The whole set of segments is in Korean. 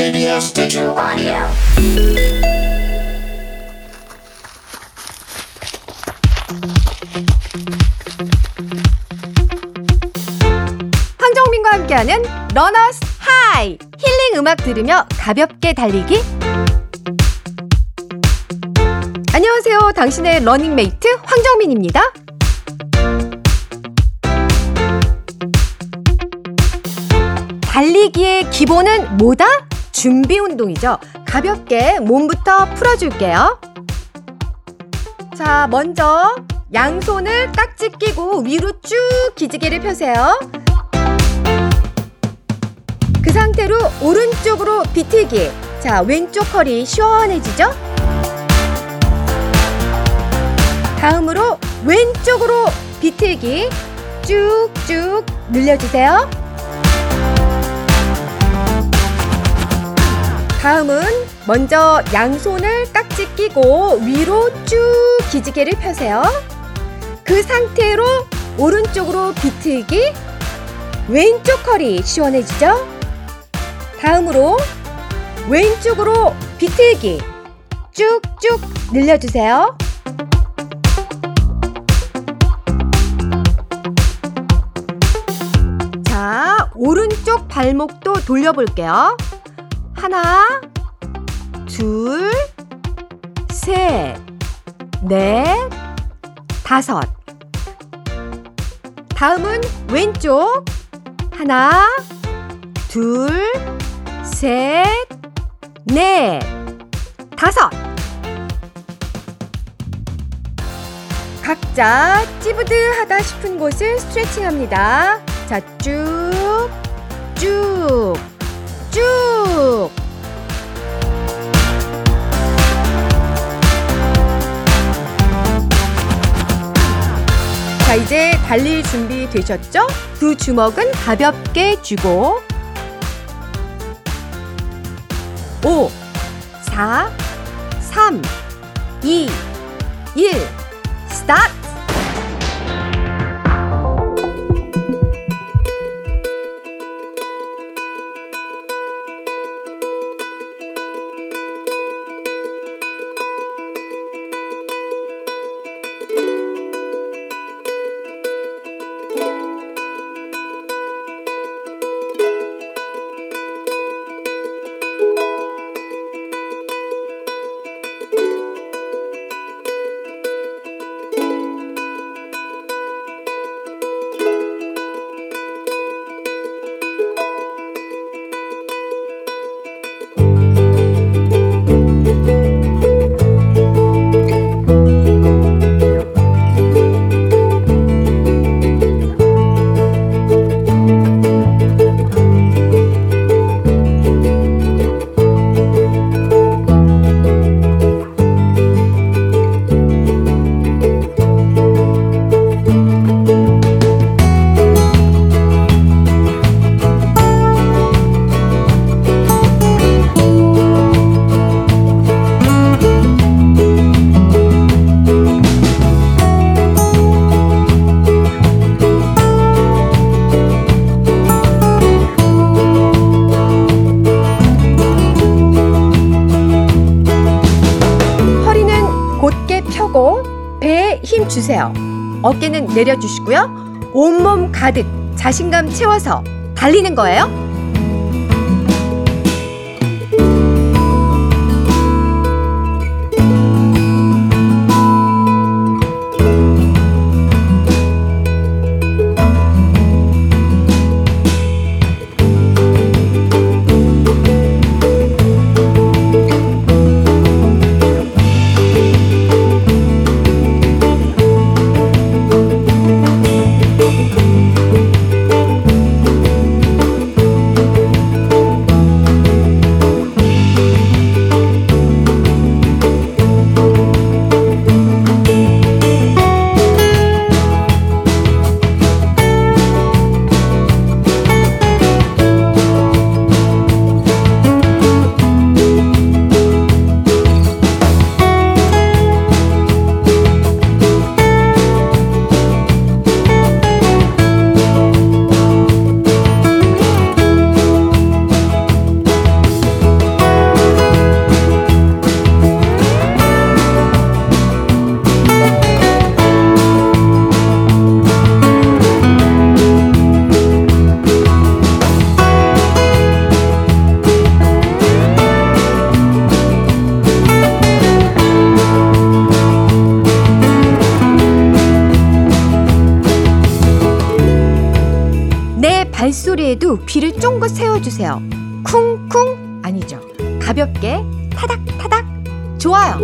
KBS Digital Audio. 황정민과 함께하는 Runner's High 힐링 음악 들으며 가볍게 달리기 안녕하세요 당신의 러닝메이트 황정민입니다 달리기의 기본은 뭐다? 준비 운동이죠 가볍게 몸부터 풀어줄게요 자 먼저 양손을 깍지 끼고 위로 쭉 기지개를 펴세요 그 상태로 오른쪽으로 비틀기. 자, 왼쪽 허리 시원해지죠? 다음으로 왼쪽으로 비틀기. 쭉쭉 늘려주세요. 다음은 먼저 양손을 깍지 끼고 위로 쭉 기지개를 펴세요. 그 상태로 오른쪽으로 비틀기. 왼쪽 허리 시원해지죠? 다음으로 왼쪽으로 비틀기 쭉쭉 늘려주세요. 자, 오른쪽 발목도 돌려볼게요. 하나, 둘, 셋, 넷, 다섯. 다음은 왼쪽. 하나, 둘, 셋, 넷, 다섯. 각자 찌부드하다 싶은 곳을 스트레칭 합니다. 자, 쭉, 쭉, 쭉. 달릴 준비 되셨죠? 두 주먹은 가볍게 쥐고 5, 4, 3, 2, 1, 스타트! 어깨는 내려주시고요. 온몸 가득 자신감 채워서 달리는 거예요. 빗소리에도 귀를 쫑긋 세워주세요. 쿵쿵 아니죠. 가볍게 타닥타닥 좋아요.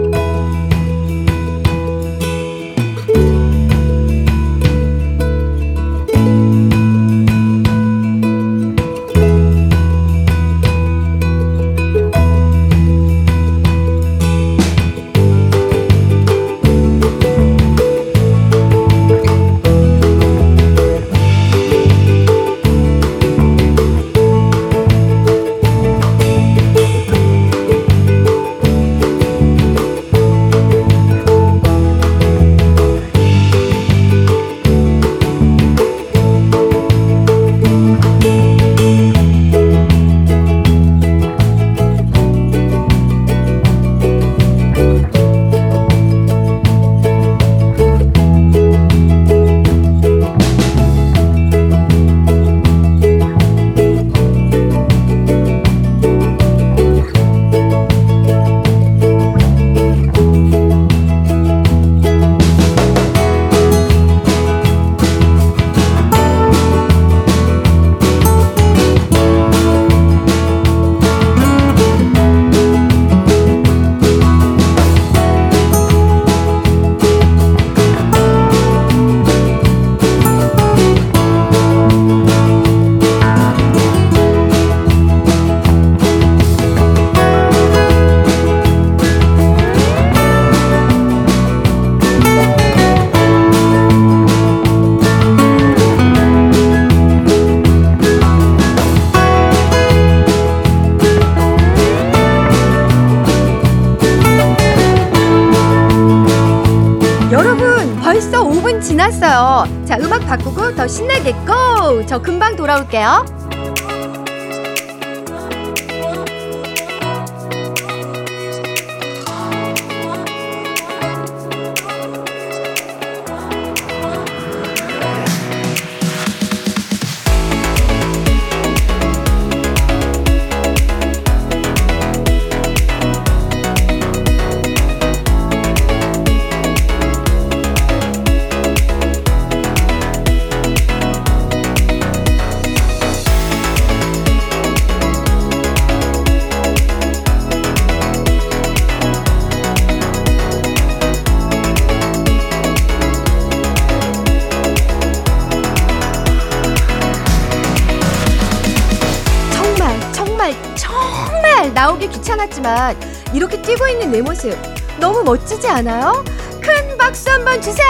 자 음악 바꾸고 더 신나게 고! 저 금방 돌아올게요. 귀찮았지만 이렇게 뛰고 있는 내 모습 너무 멋지지 않아요? 큰 박수 한번 주세요.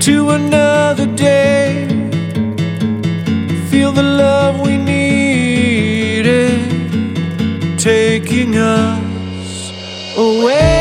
To another day. Feel the love we needed taking us away.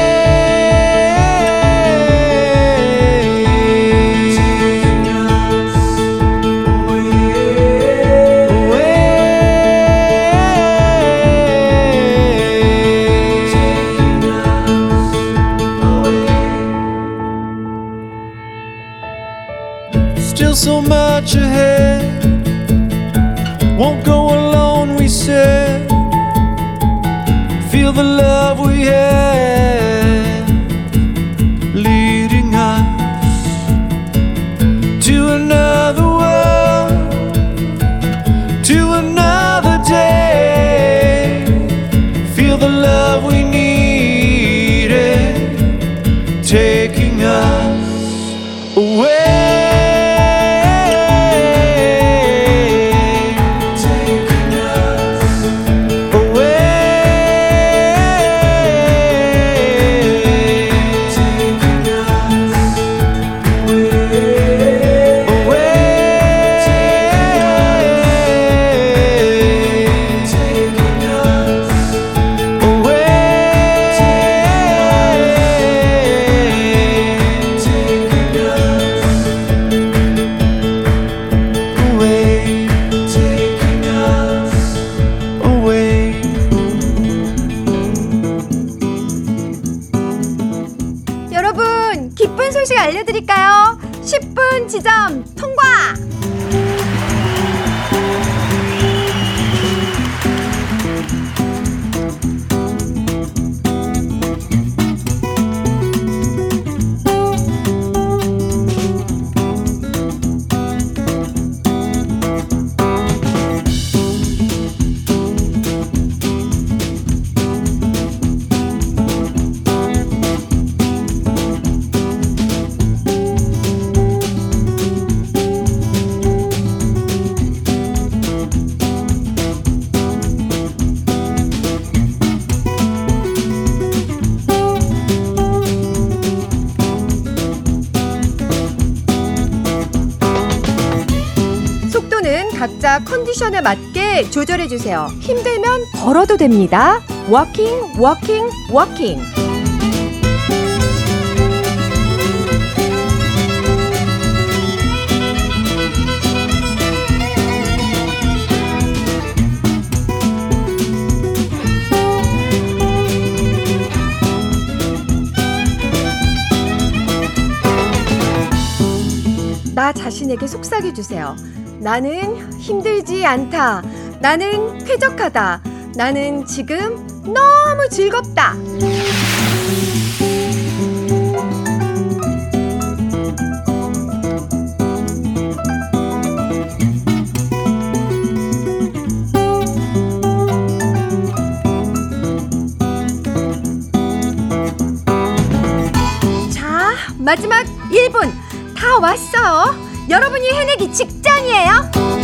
Still so much ahead. Won't go alone, we said. Feel the love we have leading us to another world, to another day. Feel the love we needed taking us away. 각자 컨디션에 맞게 조절해 주세요. 힘들면 걸어도 됩니다. 워킹, 워킹, 워킹. 나 자신에게 속삭여 주세요. 나는 힘들지 않다. 나는 쾌적하다. 나는 지금 너무 즐겁다. 자, 마지막 1분 다 왔어요. 여러분이 해내기 직전 이에요.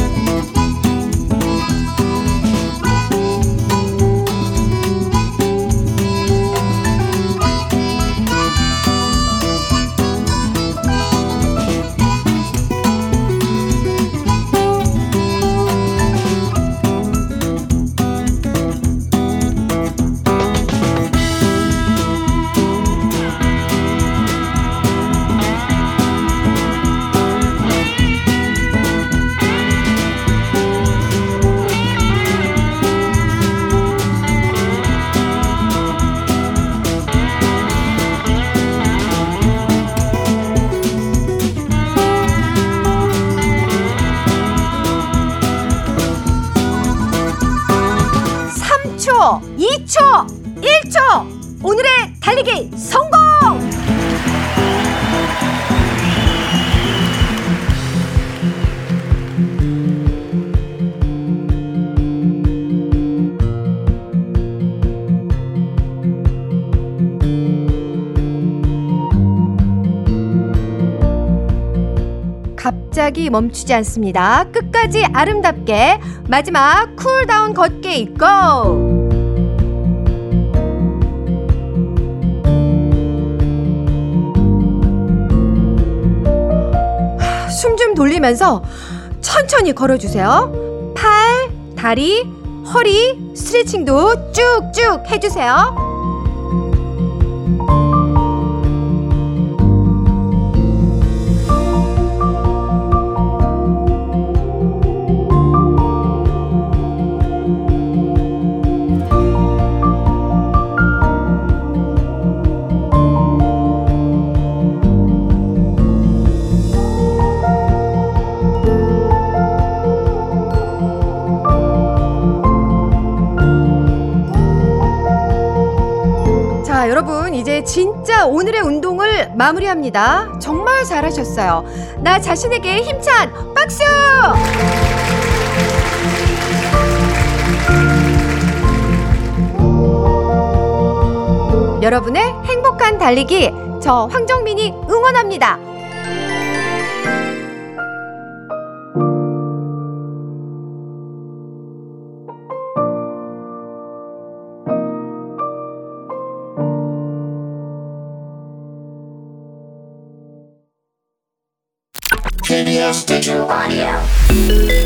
1초. 오늘의 달리기 성공! 갑자기 멈추지 않습니다. 끝까지 아름답게 마지막 쿨다운 걷게 있고 숨 좀 돌리면서 천천히 걸어주세요. 팔, 다리, 허리 스트레칭도 쭉쭉 해주세요. 진짜 오늘의 운동을 마무리합니다. 정말 잘하셨어요. 나 자신에게 힘찬 박수! 여러분의 행복한 달리기, 저 황정민이 응원합니다. Digital Audio.